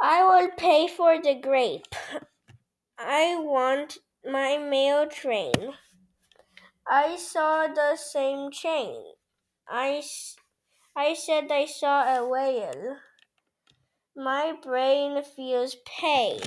I will pay for the grape. I want my mail train. I saw the same chain. I, I said I saw a whale. My brain feels pain.